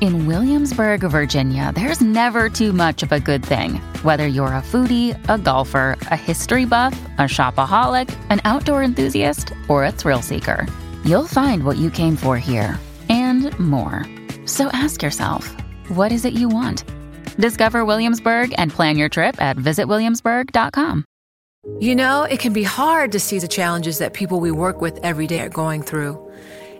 In Williamsburg, Virginia, there's never too much of a good thing. Whether you're a foodie, a golfer, a history buff, a shopaholic, an outdoor enthusiast, or a thrill seeker, you'll find what you came for here and more. So ask yourself, what is it you want? Discover Williamsburg and plan your trip at visitwilliamsburg.com. You know, it can be hard to see the challenges that people we work with every day are going through.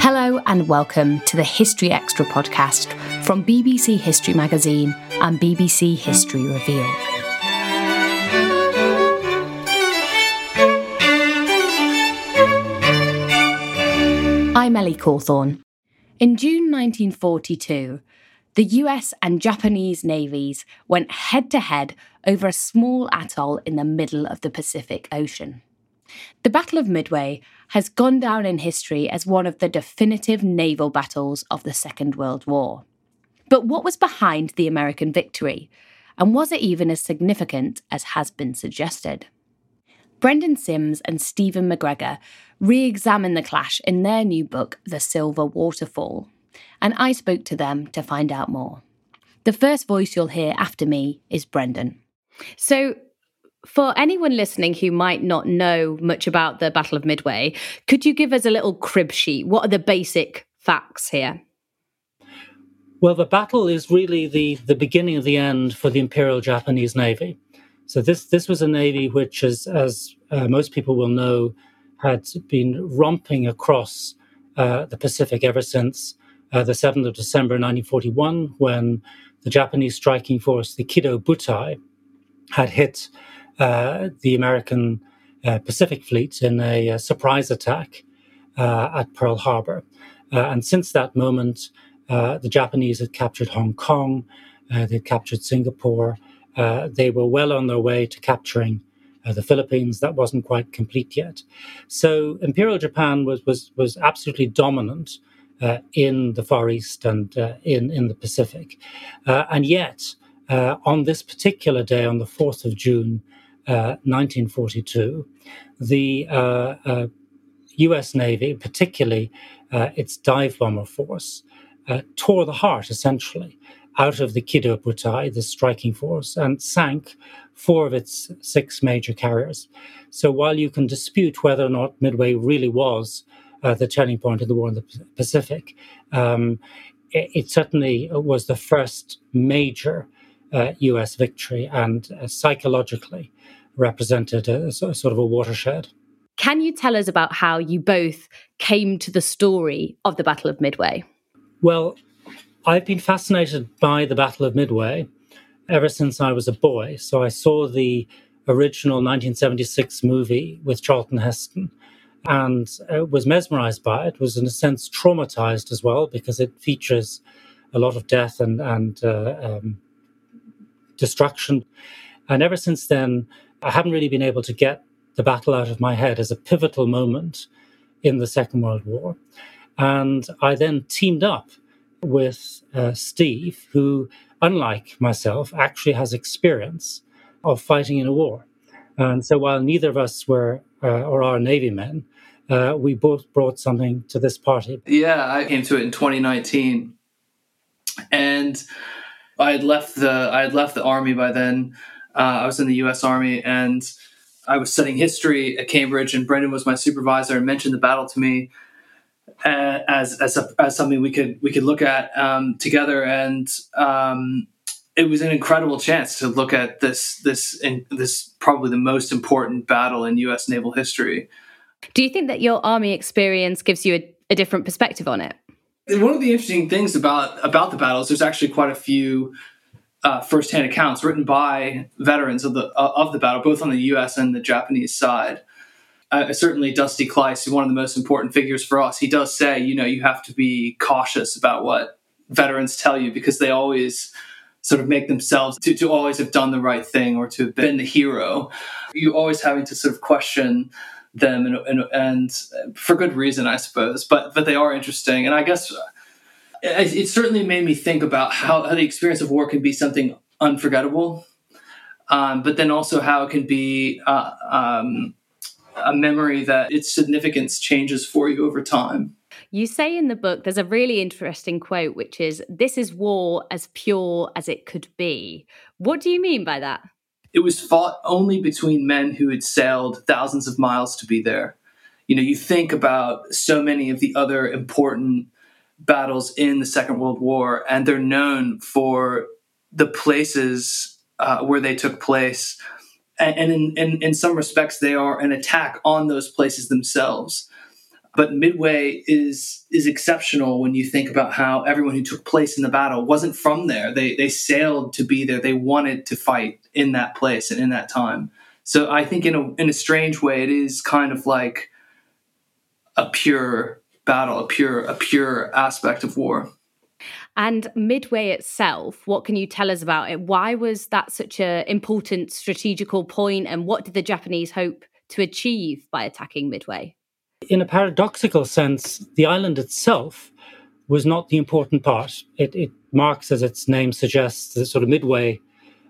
Hello, and welcome to the History Extra podcast from BBC History Magazine and BBC History Revealed. I'm Ellie Cawthorne. In June 1942, the US and Japanese navies went head to head over a small atoll in the middle of the Pacific Ocean. The Battle of Midway has gone down in history as one of the definitive naval battles of the Second World War. But what was behind the American victory? And was it even as significant as has been suggested? Brendan Simms and Stephen McGregor re examine the clash in their new book, The Silver Waterfall, and I spoke to them to find out more. The first voice you'll hear after me is Brendan. So, for anyone listening who might not know much about the Battle of Midway, could you give us a little crib sheet? What are the basic facts here? Well, the battle is really the, the beginning of the end for the Imperial Japanese Navy. So this this was a navy which, as as uh, most people will know, had been romping across uh, the Pacific ever since uh, the 7th of December 1941, when the Japanese striking force, the Kido Butai, had hit uh, the American uh, Pacific Fleet in a, a surprise attack uh, at Pearl Harbor. Uh, and since that moment, uh, the Japanese had captured Hong Kong, they'd captured Singapore. they were well on their way to capturing the Philippines. That wasn't quite complete yet. So Imperial Japan was was was absolutely dominant uh, in the Far East and uh, in in the Pacific, uh, and yet Uh, on this particular day, on the fourth of June, uh, 1942, the uh, U.S. Navy, particularly its dive bomber force, tore the heart essentially out of the Kido Butai, the striking force, and sank four of its six major carriers. So while you can dispute whether or not Midway really was uh, the turning point of the war in the Pacific. Um, it, it, certainly was the first major uh, U.S. victory and uh, psychologically represented a, a, sort of a watershed. Can you tell us about how you both came to the story of the Battle of Midway? Well, I've been fascinated by the Battle of Midway ever since I was a boy. So I saw the original 1976 movie with Charlton Heston and uh, was mesmerized by it, was in a sense traumatized as well because it features a lot of death and, and uh, um, destruction. And ever since then, I haven't really been able to get the battle out of my head as a pivotal moment in the Second World War. And I then teamed up with uh, Steve, who, unlike myself, actually has experience of fighting in a war. And so while neither of us were uh, or are Navy men, uh, we both brought something to this party. Yeah, I came to it in 2019, and I had left the I had left the army by then. Uh, I was in the U.S. Army, and I was studying history at Cambridge, and Brendan was my supervisor and mentioned the battle to me uh, as as, a, as something we could we could look at um, together, and um, it was an incredible chance to look at this this this probably the most important battle in U.S. naval history. Do you think that your army experience gives you a, a different perspective on it? One of the interesting things about about the battles, there's actually quite a few uh, firsthand accounts written by veterans of the uh, of the battle, both on the U.S. and the Japanese side. Uh, certainly, Dusty is one of the most important figures for us. He does say, you know, you have to be cautious about what veterans tell you because they always sort of make themselves to, to always have done the right thing or to have been the hero. You're always having to sort of question them and, and, and for good reason, I suppose. But but they are interesting, and I guess it, it certainly made me think about how, how the experience of war can be something unforgettable, um, but then also how it can be uh, um, a memory that its significance changes for you over time. You say in the book, there's a really interesting quote, which is, This is war as pure as it could be. What do you mean by that? It was fought only between men who had sailed thousands of miles to be there. You know, you think about so many of the other important battles in the Second World War, and they're known for the places uh, where they took place. And, and in, in, in some respects, they are an attack on those places themselves. But Midway is is exceptional when you think about how everyone who took place in the battle wasn't from there. They they sailed to be there. They wanted to fight in that place and in that time. So I think in a in a strange way, it is kind of like a pure battle, a pure a pure aspect of war. And Midway itself, what can you tell us about it? Why was that such an important strategical point, and what did the Japanese hope to achieve by attacking Midway? In a paradoxical sense, the island itself was not the important part. It, it marks, as its name suggests, the sort of midway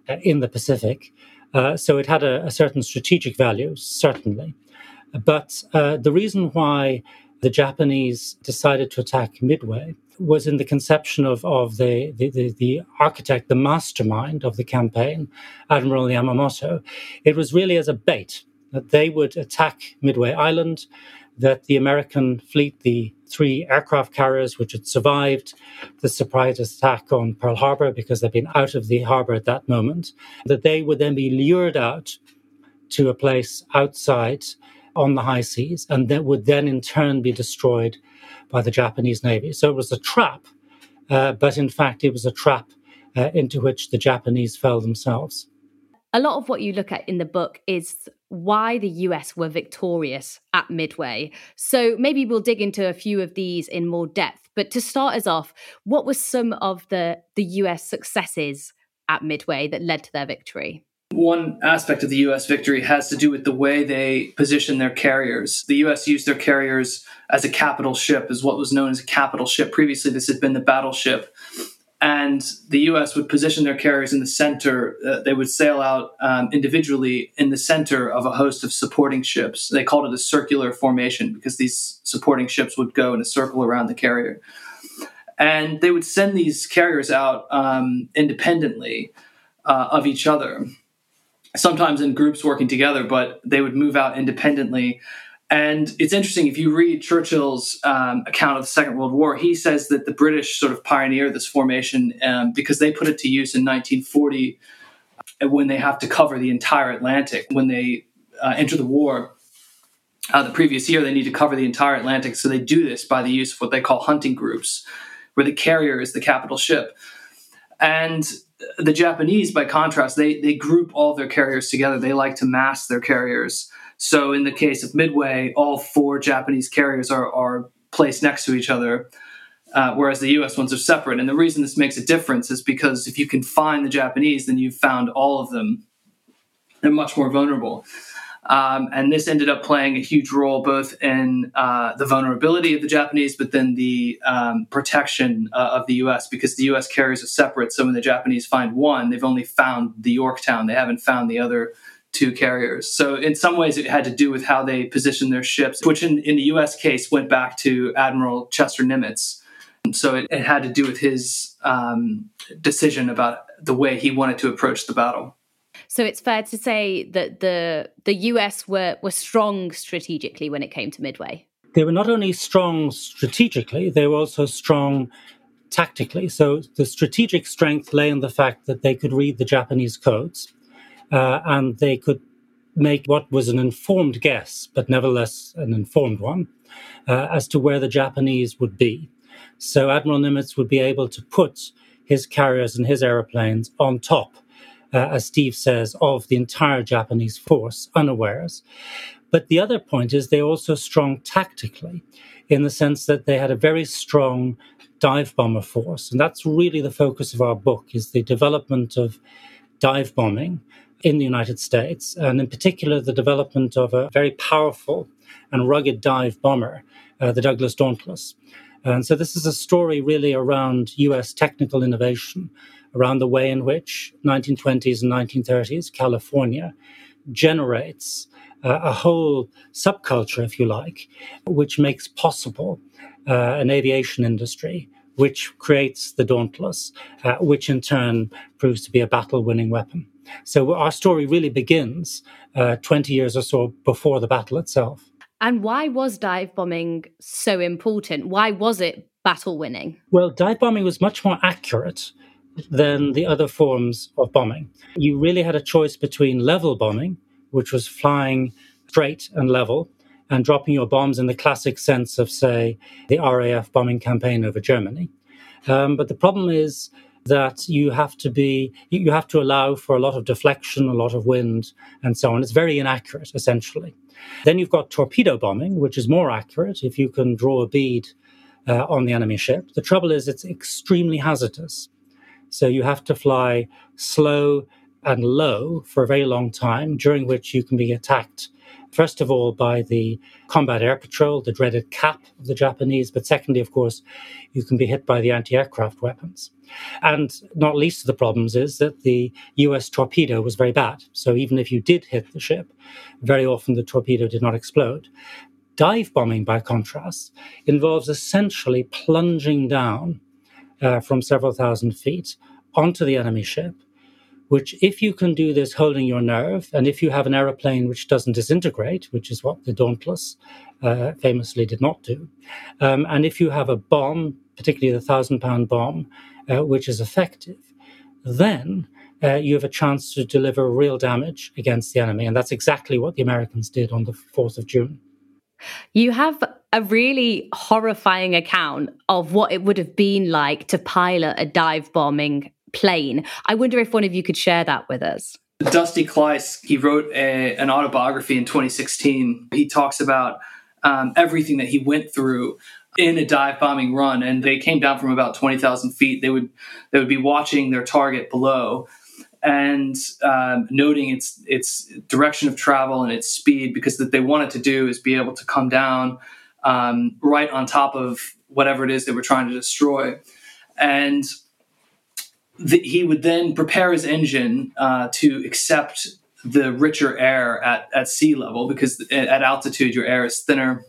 uh, in the Pacific. Uh, so it had a, a, certain strategic value, certainly. But uh, the reason why the Japanese decided to attack Midway was in the conception of, of the, the, the, the, architect, the mastermind of the campaign, Admiral Yamamoto. It was really as a bait that they would attack Midway Island, that the American fleet, the three aircraft carriers which had survived the surprise attack on Pearl Harbor because they'd been out of the harbor at that moment, that they would then be lured out to a place outside on the high seas and that would then in turn be destroyed by the Japanese Navy. So it was a trap, uh, but in fact, it was a trap uh, into which the Japanese fell themselves. A lot of what you look at in the book is why the US were victorious at Midway. So maybe we'll dig into a few of these in more depth. But to start us off, what were some of the, the US successes at Midway that led to their victory? One aspect of the US victory has to do with the way they position their carriers. The US used their carriers as a capital ship, as what was known as a capital ship. Previously, this had been the battleship and the U.S. would position their carriers in the center. Uh, they would sail out um, individually in the center of a host of supporting ships. They called it a circular formation because these supporting ships would go in a circle around the carrier, and they would send these carriers out um, independently uh, of each other. Sometimes in groups working together, but they would move out independently and it's interesting if you read Churchill's um, account of the Second World War, he says that the British sort of pioneered this formation um, because they put it to use in 1940 uh, when they have to cover the entire Atlantic when they uh, enter the war. uh, the previous year. They need to cover the entire Atlantic, so they do this by the use of what they call hunting groups, where the carrier is the capital ship. And the Japanese, by contrast, they they group all their carriers together. They like to mass their carriers. So in the case of Midway, all four Japanese carriers are, are placed next to each other, uh, whereas the U.S. ones are separate. And the reason this makes a difference is because if you can find the Japanese, then you've found all of them. They're much more vulnerable. Um, and this ended up playing a huge role both in uh, the vulnerability of the Japanese, but then the um, protection uh, of the U.S. because the U.S. carriers are separate. So when the Japanese find one, they've only found the Yorktown; they haven't found the other two carriers. So in some ways, it had to do with how they positioned their ships, which in, in the U.S. case went back to Admiral Chester Nimitz. So it, it had to do with his um, decision about the way he wanted to approach the battle. So it's fair to say that the the US were were strong strategically when it came to Midway. They were not only strong strategically, they were also strong tactically. So the strategic strength lay in the fact that they could read the Japanese codes uh, and they could make what was an informed guess, but nevertheless an informed one, uh, as to where the Japanese would be. So Admiral Nimitz would be able to put his carriers and his aeroplanes on top, uh, as Steve says, of the entire Japanese force, unawares. But the other point is they're also strong tactically, in the sense that they had a very strong dive bomber force, and that's really the focus of our book: is the development of dive bombing in the United States, and in particular, the development of a very powerful and rugged dive bomber, uh, the Douglas Dauntless. And so, this is a story really around US technical innovation, around the way in which 1920s and 1930s California generates uh, a whole subculture, if you like, which makes possible uh, an aviation industry which creates the Dauntless, uh, which in turn proves to be a battle winning weapon. So our story really begins uh, 20 years or so before the battle itself. And why was dive bombing so important? Why was it battle winning? Well, dive bombing was much more accurate than the other forms of bombing. You really had a choice between level bombing, which was flying straight and level and dropping your bombs in the classic sense of, say, the RAF bombing campaign over Germany. Um, but the problem is that you have to be you have to allow for a lot of deflection, a lot of wind, and so on. It's very inaccurate, essentially. Then you've got torpedo bombing, which is more accurate if you can draw a bead uh, on the enemy ship. The trouble is, it's extremely hazardous. So you have to fly slow and low for a very long time, during which you can be attacked First of all, by the combat air patrol, the dreaded cap of the Japanese, but secondly, of course, you can be hit by the anti aircraft weapons. And not least of the problems is that the US torpedo was very bad. So even if you did hit the ship, very often the torpedo did not explode. Dive bombing, by contrast, involves essentially plunging down uh, from several thousand feet onto the enemy ship which if you can do this holding your nerve, and if you have an aeroplane which doesn't disintegrate, which is what the Dauntless uh, famously did not do, um, and if you have a bomb, particularly the thousand pound bomb, uh, which is effective, then uh, you have a chance to deliver real damage against the enemy. And that's exactly what the Americans did on the 4th of June. You have a really horrifying account of what it would have been like to pilot a dive bombing plane. I wonder if one of you could share that with us. Dusty Kleiss, he wrote a, an autobiography in 2016. He talks about um, everything that he went through in a dive bombing run, and they came down from about 20,000 feet. They would they would be watching their target below and um, noting its its direction of travel and its speed, because what they wanted to do is be able to come down um, right on top of whatever it is they were trying to destroy, and he would then prepare his engine uh, to accept the richer air at, at sea level because at altitude your air is thinner.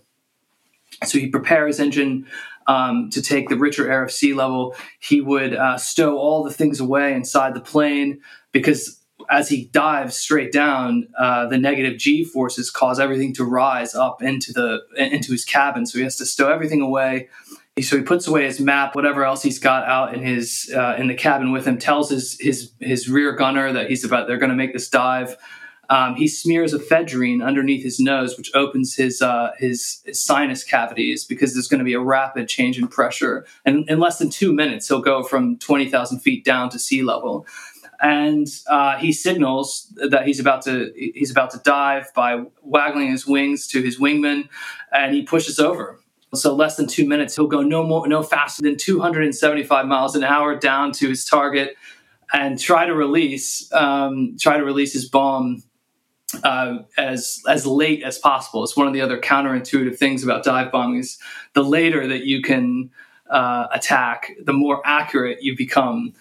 So he'd prepare his engine um, to take the richer air of sea level. He would uh, stow all the things away inside the plane because as he dives straight down, uh, the negative G forces cause everything to rise up into the into his cabin. So he has to stow everything away so he puts away his map, whatever else he's got out in his uh, in the cabin with him. Tells his his his rear gunner that he's about they're going to make this dive. um, he smears ephedrine underneath his nose, which opens his, uh, his, his sinus cavities because there's going to be a rapid change in pressure. And in less than two minutes, he'll go from 20,000 feet down to sea level. And uh, he signals that he's about to he's about to dive by waggling his wings to his wingman, and he pushes over. So less than two minutes, he'll go no more, no faster than 275 miles an hour down to his target, and try to release um, try to release his bomb uh, as as late as possible. It's one of the other counterintuitive things about dive bombing is the later that you can uh, attack, the more accurate you become.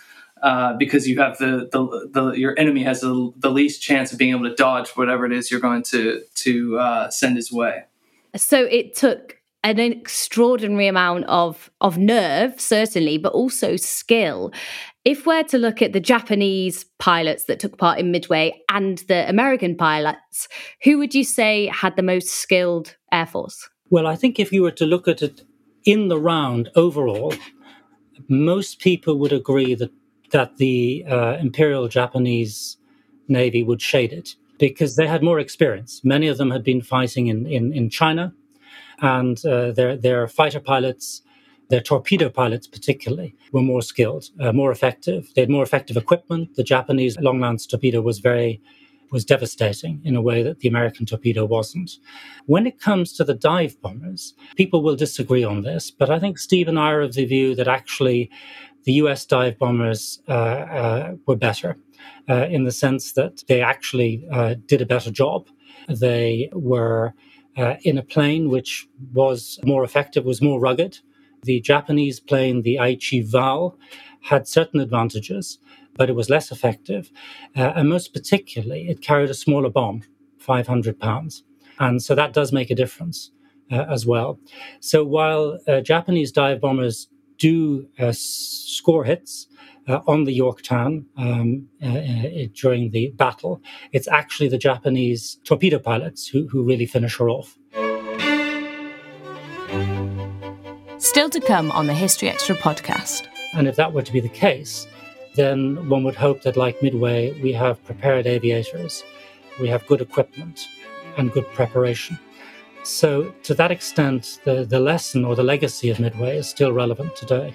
Uh, because you have the, the, the your enemy has the, the, least chance of being able to dodge whatever it is you're going to to uh, send his way. So it took an extraordinary amount of of nerve, certainly, but also skill. If we're to look at the Japanese pilots that took part in Midway and the American pilots, who would you say had the most skilled Air Force? Well, I think if you were to look at it in the round overall, most people would agree that that the uh, Imperial Japanese Navy would shade it because they had more experience. Many of them had been fighting in, in, in China, and uh, their, their fighter pilots their torpedo pilots, particularly, were more skilled, uh, more effective. They had more effective equipment. The Japanese long lance torpedo was very was devastating in a way that the American torpedo wasn't. When it comes to the dive bombers, people will disagree on this, but I think Steve and I are of the view that actually the US dive bombers uh, uh, were better uh, in the sense that they actually uh, did a better job. They were uh, in a plane which was more effective, was more rugged. The Japanese plane, the Aichi Val, had certain advantages, but it was less effective. Uh, and most particularly, it carried a smaller bomb, 500 pounds. And so that does make a difference uh, as well. So while uh, Japanese dive bombers do uh, score hits, uh, on the Yorktown um, uh, uh, during the battle. It's actually the Japanese torpedo pilots who, who really finish her off. Still to come on the History Extra podcast. And if that were to be the case, then one would hope that, like Midway, we have prepared aviators, we have good equipment, and good preparation. So, to that extent, the, the lesson or the legacy of Midway is still relevant today.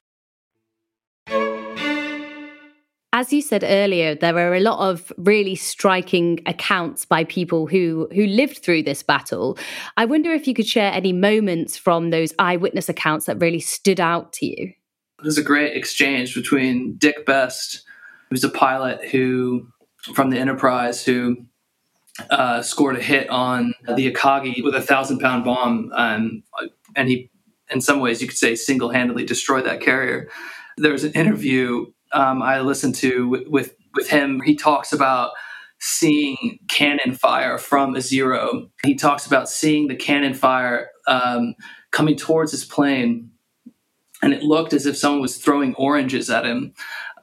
As you said earlier, there are a lot of really striking accounts by people who who lived through this battle. I wonder if you could share any moments from those eyewitness accounts that really stood out to you. There's a great exchange between Dick Best, who's a pilot who from the Enterprise who uh, scored a hit on the Akagi with a thousand pound bomb, um, and he, in some ways, you could say, single handedly destroyed that carrier. There was an interview um, I listened to with, with him. He talks about seeing cannon fire from a zero. He talks about seeing the cannon fire um, coming towards his plane, and it looked as if someone was throwing oranges at him.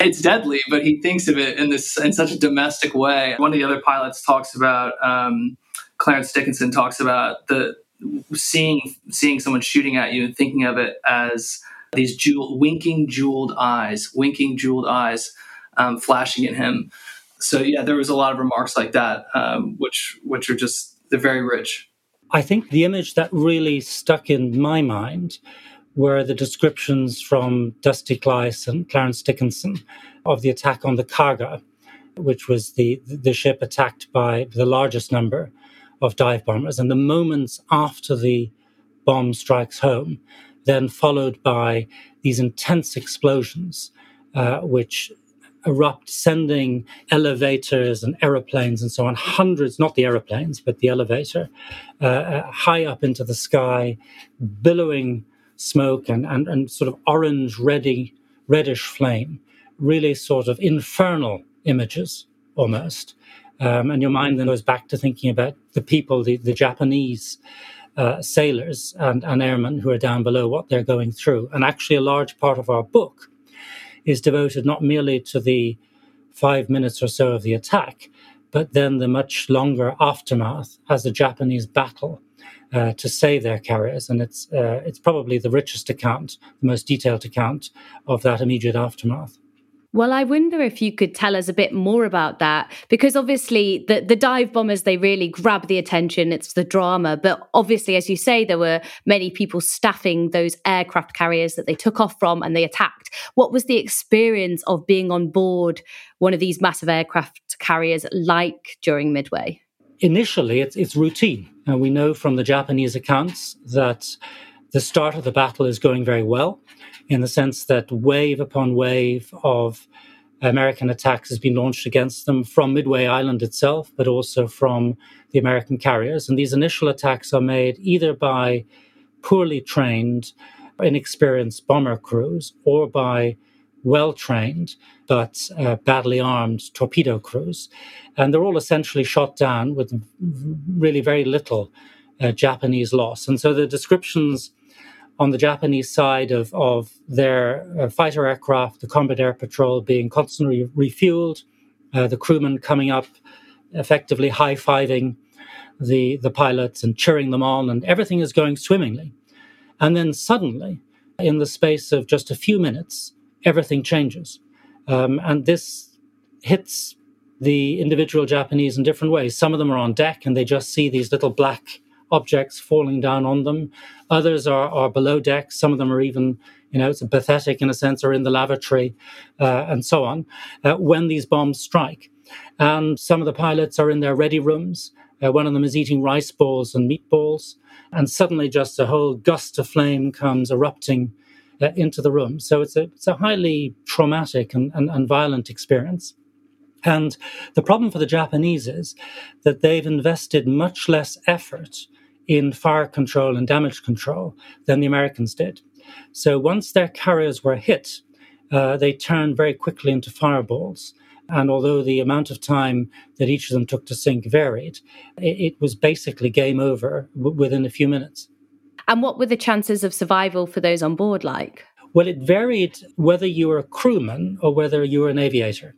It's deadly, but he thinks of it in this in such a domestic way. One of the other pilots talks about um, Clarence Dickinson talks about the seeing seeing someone shooting at you and thinking of it as these jewel, winking jeweled eyes, winking jeweled eyes um, flashing at him. So yeah, there was a lot of remarks like that, um, which which are just they're very rich. I think the image that really stuck in my mind were the descriptions from Dusty Kleiss and Clarence Dickinson of the attack on the Kaga, which was the the ship attacked by the largest number of dive bombers, and the moments after the bomb strikes home, then followed by these intense explosions, uh, which erupt, sending elevators and aeroplanes and so on, hundreds, not the aeroplanes, but the elevator, uh, uh, high up into the sky, billowing smoke and, and, and sort of orange, reddy, reddish flame, really sort of infernal images almost. Um, and your mind then goes back to thinking about the people, the, the Japanese uh, sailors and, and airmen who are down below, what they're going through. And actually, a large part of our book is devoted not merely to the five minutes or so of the attack, but then the much longer aftermath as the Japanese battle uh, to save their carriers. And it's, uh, it's probably the richest account, the most detailed account of that immediate aftermath. Well, I wonder if you could tell us a bit more about that because obviously the the dive bombers they really grab the attention. It's the drama, but obviously, as you say, there were many people staffing those aircraft carriers that they took off from and they attacked. What was the experience of being on board one of these massive aircraft carriers like during Midway? Initially, it's it's routine, and we know from the Japanese accounts that the start of the battle is going very well in the sense that wave upon wave of American attacks has been launched against them from Midway Island itself, but also from the American carriers. And these initial attacks are made either by poorly trained, inexperienced bomber crews or by well trained but uh, badly armed torpedo crews. And they're all essentially shot down with really very little uh, Japanese loss. And so the descriptions on the Japanese side of, of their uh, fighter aircraft, the combat air patrol being constantly refueled, uh, the crewmen coming up, effectively high fiving the, the pilots and cheering them on, and everything is going swimmingly. And then suddenly, in the space of just a few minutes, everything changes. Um, and this hits the individual Japanese in different ways. Some of them are on deck and they just see these little black objects falling down on them. Others are, are below deck. Some of them are even, you know, it's a pathetic in a sense, are in the lavatory uh, and so on uh, when these bombs strike. And some of the pilots are in their ready rooms. Uh, one of them is eating rice balls and meatballs. And suddenly, just a whole gust of flame comes erupting uh, into the room. So it's a, it's a highly traumatic and, and, and violent experience. And the problem for the Japanese is that they've invested much less effort in fire control and damage control than the Americans did. So once their carriers were hit, uh, they turned very quickly into fireballs. And although the amount of time that each of them took to sink varied, it, it was basically game over w- within a few minutes. And what were the chances of survival for those on board like? Well, it varied whether you were a crewman or whether you were an aviator.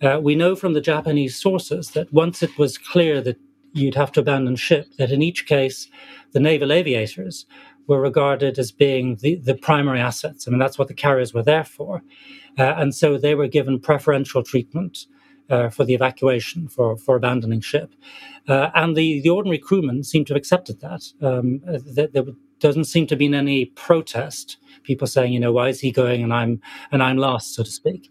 Uh, we know from the Japanese sources that once it was clear that you'd have to abandon ship, that in each case, the naval aviators were regarded as being the, the primary assets. I mean, that's what the carriers were there for. Uh, and so they were given preferential treatment uh, for the evacuation, for, for abandoning ship. Uh, and the, the ordinary crewmen seem to have accepted that. Um, there, there doesn't seem to be any protest, people saying, you know, why is he going and I'm, and I'm lost, so to speak.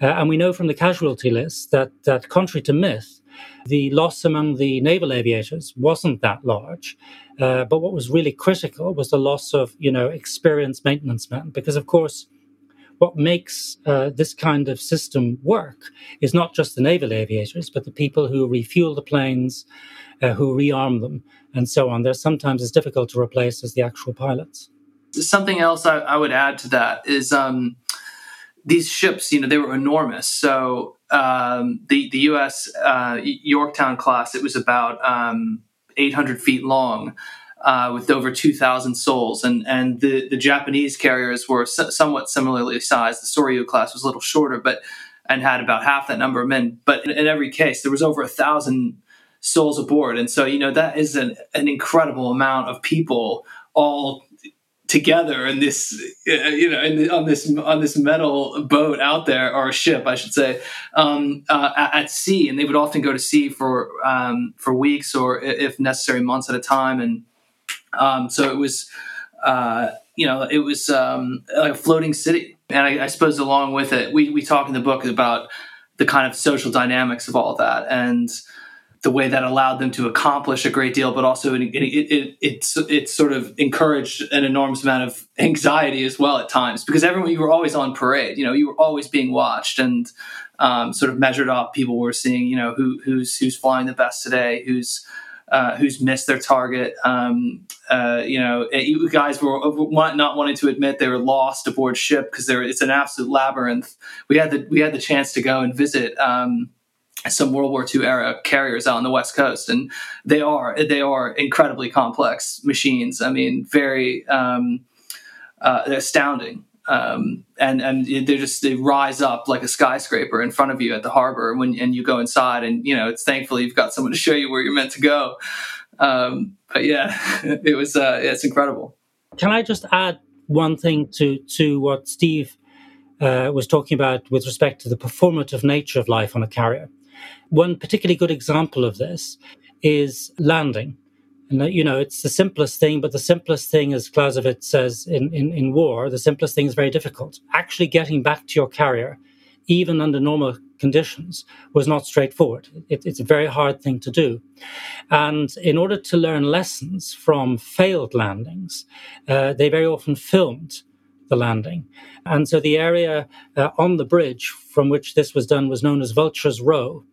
Uh, and we know from the casualty list that, that contrary to myth, the loss among the naval aviators wasn't that large. Uh, but what was really critical was the loss of, you know, experienced maintenance men, because of course, what makes uh, this kind of system work is not just the naval aviators, but the people who refuel the planes, uh, who rearm them, and so on. They're sometimes as difficult to replace as the actual pilots. Something else I, I would add to that is um, these ships, you know, they were enormous. So um, the the U.S. Uh, Yorktown class. It was about um, 800 feet long. Uh, with over 2,000 souls, and and the, the Japanese carriers were so, somewhat similarly sized. The Soryu class was a little shorter, but and had about half that number of men. But in, in every case, there was over a thousand souls aboard, and so you know that is an, an incredible amount of people all together in this uh, you know the, on this on this metal boat out there or a ship I should say um, uh, at, sea. And they would often go to sea for um, for weeks or if necessary months at a time. And um, so it was uh, you know it was um, like a floating city. And I, I, suppose along with it we, we talk in the book about the kind of social dynamics of all that. And the way that allowed them to accomplish a great deal, but also it, it, it, it, sort of encouraged an enormous amount of anxiety as well at times because everyone you were always on parade. You know, you were always being watched and um, sort of measured up. People were seeing, you know, who, who's who's flying the best today, who's uh, who's missed their target. Um, uh, you know, you guys were not wanting to admit they were lost aboard ship because it's an absolute labyrinth. We had the we had the chance to go and visit. Um, some World War II era carriers out on the West Coast, and they are they are incredibly complex machines. I mean, very um, uh, astounding. Um, and and they just they rise up like a skyscraper in front of you at the harbor when and you go inside and you know it's thankfully you've got someone to show you where you're meant to go. Um, but yeah, it was uh, it's incredible. Can I just add one thing to to what Steve uh, was talking about with respect to the performative nature of life on a carrier? One particularly good example of this is landing. And, you know, it's the simplest thing, but the simplest thing, as Clausewitz says in, in, in war, the simplest thing is very difficult. Actually getting back to your carrier, even under normal conditions, was not straightforward. It, it's a very hard thing to do. And in order to learn lessons from failed landings, uh, they very often filmed the landing. And so the area uh, on the bridge from which this was done was known as Vulture's Row.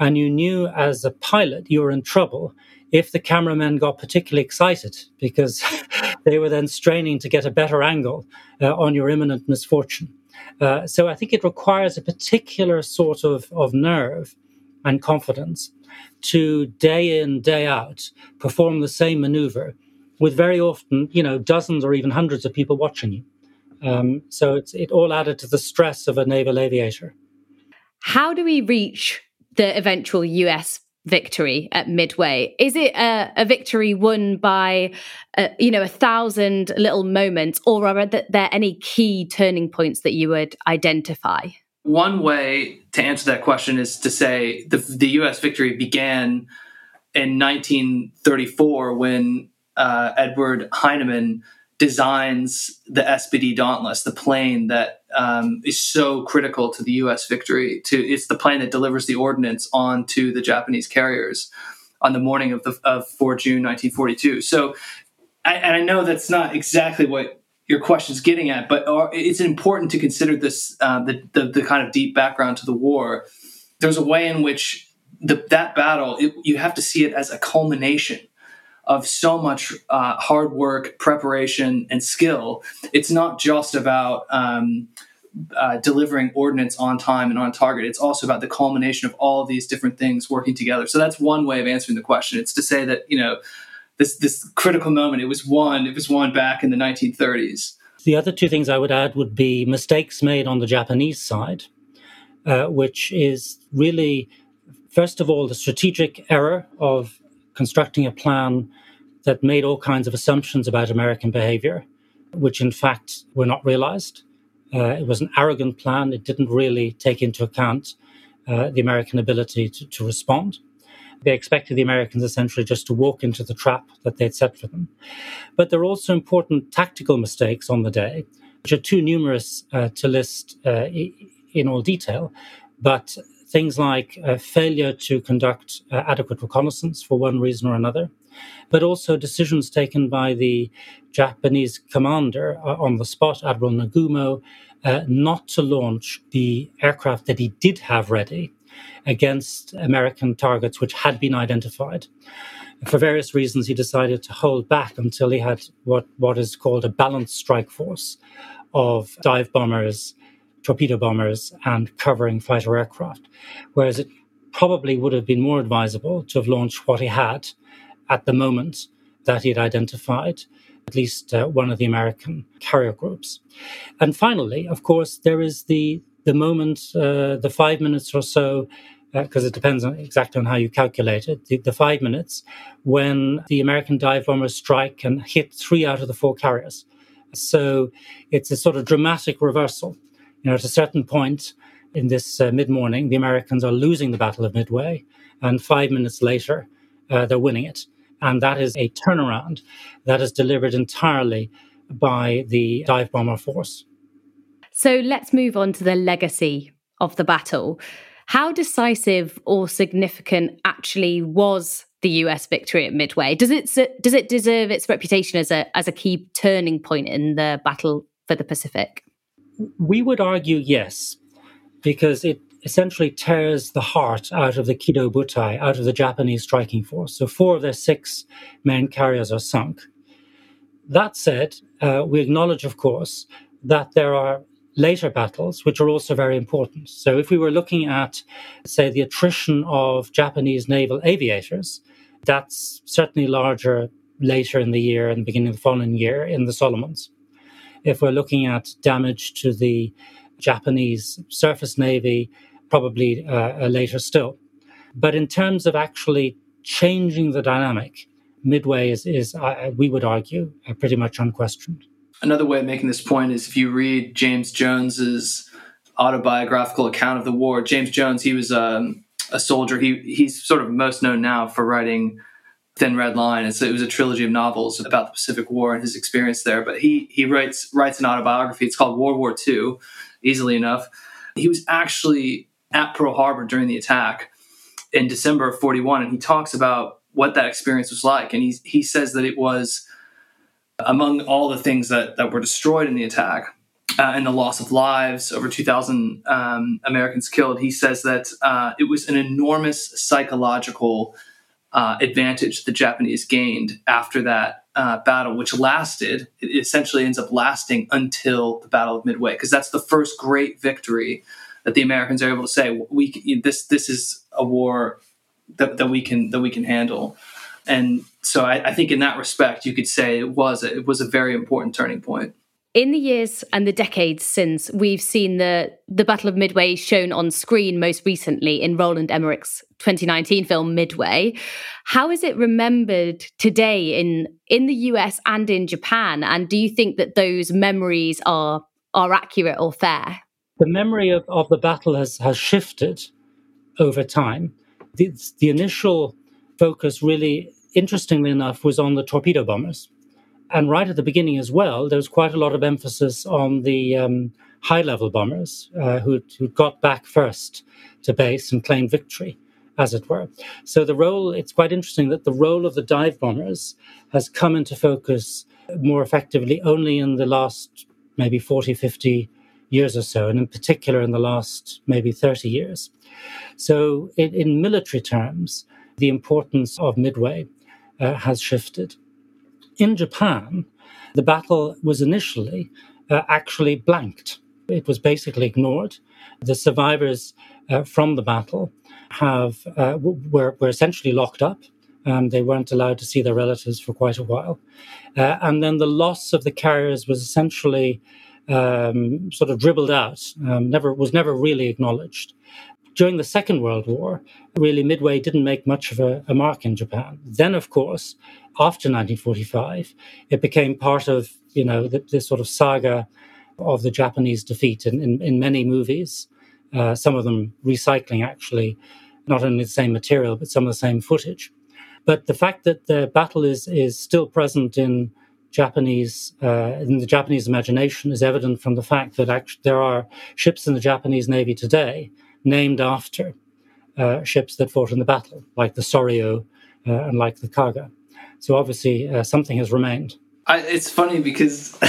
And you knew as a pilot you were in trouble if the cameramen got particularly excited because they were then straining to get a better angle uh, on your imminent misfortune. Uh, so I think it requires a particular sort of, of nerve and confidence to day in, day out perform the same maneuver with very often, you know, dozens or even hundreds of people watching you. Um, so it's, it all added to the stress of a naval aviator. How do we reach the eventual US victory at Midway? Is it a, a victory won by, uh, you know, a thousand little moments, or are there any key turning points that you would identify? One way to answer that question is to say the, the U.S. victory began in 1934 when uh, Edward Heinemann designs the SBD Dauntless, the plane that um, is so critical to the U.S. victory. To it's the plane that delivers the ordnance onto the Japanese carriers on the morning of the of 4 June 1942. So, I, and I know that's not exactly what your question is getting at, but it's important to consider this uh, the, the, the kind of deep background to the war. There's a way in which the, that battle it, you have to see it as a culmination of so much uh, hard work, preparation, and skill. It's not just about um, uh, delivering ordnance on time and on target. It's also about the culmination of all of these different things working together. So that's one way of answering the question. It's to say that you know this this critical moment. It was one. It was one back in the 1930s. The other two things I would add would be mistakes made on the Japanese side, uh, which is really, first of all, the strategic error of constructing a plan that made all kinds of assumptions about American behavior, which in fact were not realized. Uh, it was an arrogant plan. It didn't really take into account uh, the American ability to, to, respond. They expected the Americans essentially just to walk into the trap that they'd set for them. But there are also important tactical mistakes on the day, which are too numerous uh, to list uh, in all detail. But things like uh, failure to conduct uh, adequate reconnaissance for one reason or another, but also decisions taken by the Japanese commander uh, on the spot, Admiral Nagumo, uh, not to launch the aircraft that he did have ready against American targets which had been identified. For various reasons, he decided to hold back until he had what, what is called a balanced strike force of dive bombers, torpedo bombers and covering fighter aircraft, whereas it probably would have been more advisable to have launched what he had at the moment that he had identified, at least uh, one of the American carrier groups. And finally, of course, there is the the moment, uh, the five minutes or so, because uh, it depends on exactly on how you calculate it, the, the, five minutes when the American dive bombers strike and hit three out of the four carriers. So it's a sort of dramatic reversal. You know, at a certain point, in this uh, mid morning, the Americans are losing the Battle of Midway, and five minutes later, uh, they're winning it. And that is a turnaround that is delivered entirely by the dive bomber force. So let's move on to the legacy of the battle. How decisive or significant actually was the US victory at Midway? Does it does it deserve its reputation as a as a key turning point in the battle for the Pacific? We would argue yes because it essentially tears the heart out of the Kido Butai, out of the Japanese striking force. So four of their six main carriers are sunk. That said, uh, we acknowledge, of course, that there are later battles which are also very important. So if we were looking at, say, the attrition of Japanese naval aviators, that's certainly larger later in the year and beginning of the following year in the Solomons. If we're looking at damage to the Japanese surface navy, probably uh, later still. But in terms of actually changing the dynamic, Midway is, is uh, we would argue, uh, pretty much unquestioned. Another way of making this point is if you read James Jones's autobiographical account of the war. James Jones, he was um, a soldier. He he's sort of most known now for writing Thin Red Line. It's, so it was a trilogy of novels about the Pacific War and his experience there. But he he writes writes an autobiography. It's called World War II easily enough. He was actually at Pearl Harbor during the attack in December of 41, and he talks about what that experience was like. And he, he says that it was among all the things that, that were destroyed in the attack uh, and the loss of lives, over 2,000 um, Americans killed, he says that uh, it was an enormous psychological uh, advantage the Japanese gained after that uh, battle, which lasted, it essentially ends up lasting until the Battle of Midway, because that's the first great victory that the Americans are able to say, we this this is a war that, that we can that we can handle. And so I, I think in that respect, you could say it was a, it was a very important turning point in the years and the decades since, we've seen the the Battle of Midway shown on screen most recently in Roland Emmerich's 2019 film Midway. How is it remembered today in in the US and in Japan? And do you think that those memories are are accurate or fair? The memory of, of the battle has has shifted over time. The, the initial focus really interestingly enough was on the torpedo bombers and right at the beginning as well, there was quite a lot of emphasis on the um, high level bombers uh, who got back first to base and claimed victory, as it were. So the role, it's quite interesting that the role of the dive bombers has come into focus more effectively only in the last maybe 40, 50 years or so, and in particular in the last maybe 30 years. So, in, in military terms, the importance of Midway uh, has shifted in Japan, the battle was initially uh, actually blanked. It was basically ignored. The survivors uh, from the battle have uh, were, were essentially locked up. Um, they weren't allowed to see their relatives for quite a while. Uh, and then the loss of the carriers was essentially um, sort of dribbled out, um, never was never really acknowledged. During the Second World War, really Midway didn't make much of a, a mark in Japan. Then, of course, after 1945, it became part of you know the, this sort of saga of the Japanese defeat in, in, in many movies. Uh, some of them recycling actually not only the same material but some of the same footage. But the fact that the battle is is still present in Japanese uh, in the Japanese imagination is evident from the fact that actually there are ships in the Japanese Navy today named after uh, ships that fought in the battle, like the Soryu uh, and like the Kaga. So obviously, uh, something has remained. I, it's funny because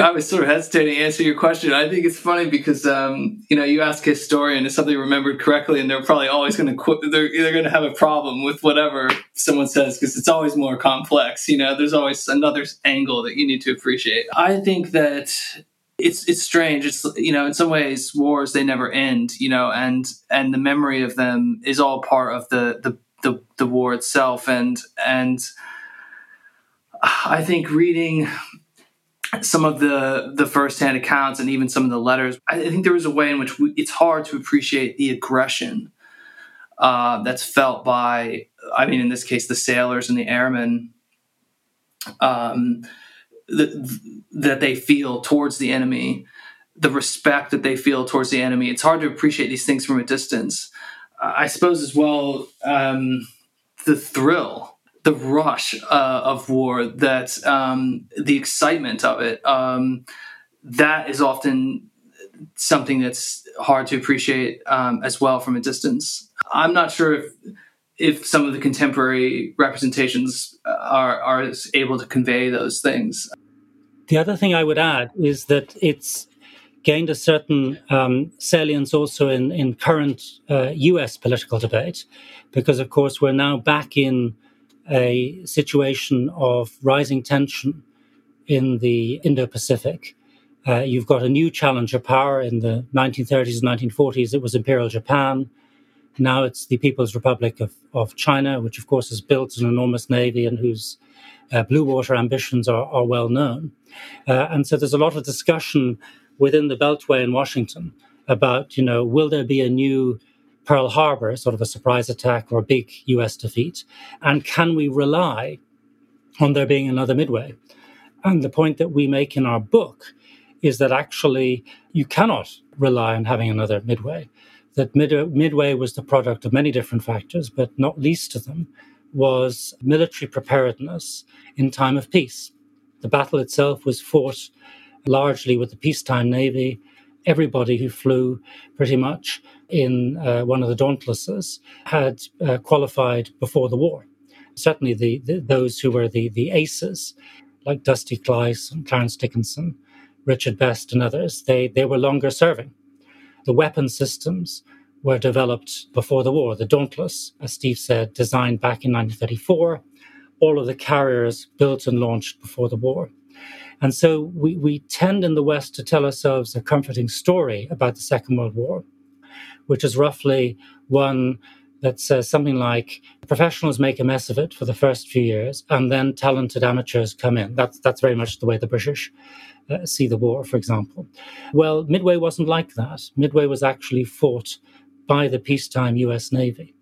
I was sort of hesitating to answer your question. I think it's funny because um, you know you ask a historian if something remembered correctly, and they're probably always going to qu- they're either going to have a problem with whatever someone says because it's always more complex. You know, there's always another angle that you need to appreciate. I think that it's it's strange. It's you know, in some ways, wars they never end. You know, and and the memory of them is all part of the the the, the war itself. And and I think reading some of the the firsthand accounts and even some of the letters, I think there was a way in which we, it's hard to appreciate the aggression uh, that's felt by, I mean, in this case, the sailors and the airmen. Um, that, that they feel towards the enemy, the respect that they feel towards the enemy. It's hard to appreciate these things from a distance. Uh, I suppose as well um, the thrill, the rush uh, of war, that um, the excitement of it. Um, that is often something that's hard to appreciate um, as well from a distance. I'm not sure if if some of the contemporary representations are are able to convey those things. The other thing I would add is that it's gained a certain um, salience also in in current uh, U.S. political debate, because of course we're now back in a situation of rising tension in the Indo-Pacific. Uh, you've got a new challenger power in the 1930s and 1940s. It was Imperial Japan. Now it's the People's Republic of, of China, which of course has built an enormous navy and whose uh, blue water ambitions are, are well known. Uh, and so there's a lot of discussion within the Beltway in Washington about, you know, will there be a new Pearl Harbor, sort of a surprise attack or a big US defeat? And can we rely on there being another Midway? And the point that we make in our book is that actually you cannot rely on having another Midway that Mid- Midway was the product of many different factors, but not least of them was military preparedness in time of peace. The battle itself was fought largely with the peacetime navy. Everybody who flew pretty much in uh, one of the Dauntlesses had uh, qualified before the war. Certainly, the, the, those who were the, the aces, like Dusty Kleiss and Clarence Dickinson, Richard Best, and others, they, they were longer serving. The weapon systems were developed before the war. The Dauntless, as Steve said, designed back in 1934. All of the carriers built and launched before the war. And so we, we tend in the West to tell ourselves a comforting story about the Second World War, which is roughly one that says something like professionals make a mess of it for the first few years, and then talented amateurs come in. That's, that's very much the way the British uh, see the war, for example. Well, Midway wasn't like that. Midway was actually fought by the peacetime US Navy.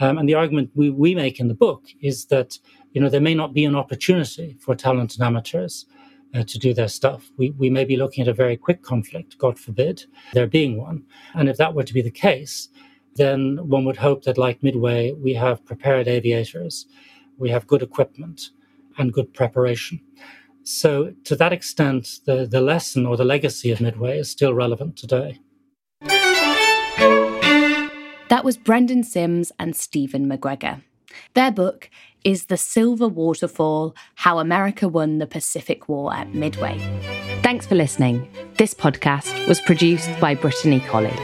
Um, and the argument we, we make in the book is that you know there may not be an opportunity for talented amateurs uh, to do their stuff. We, we may be looking at a very quick conflict, God forbid, there being one. And if that were to be the case, then one would hope that, like Midway, we have prepared aviators, we have good equipment, and good preparation. So, to that extent, the, the lesson or the legacy of Midway is still relevant today. That was Brendan Simms and Stephen McGregor. Their book is The Silver Waterfall How America Won the Pacific War at Midway. Thanks for listening. This podcast was produced by Brittany Colley.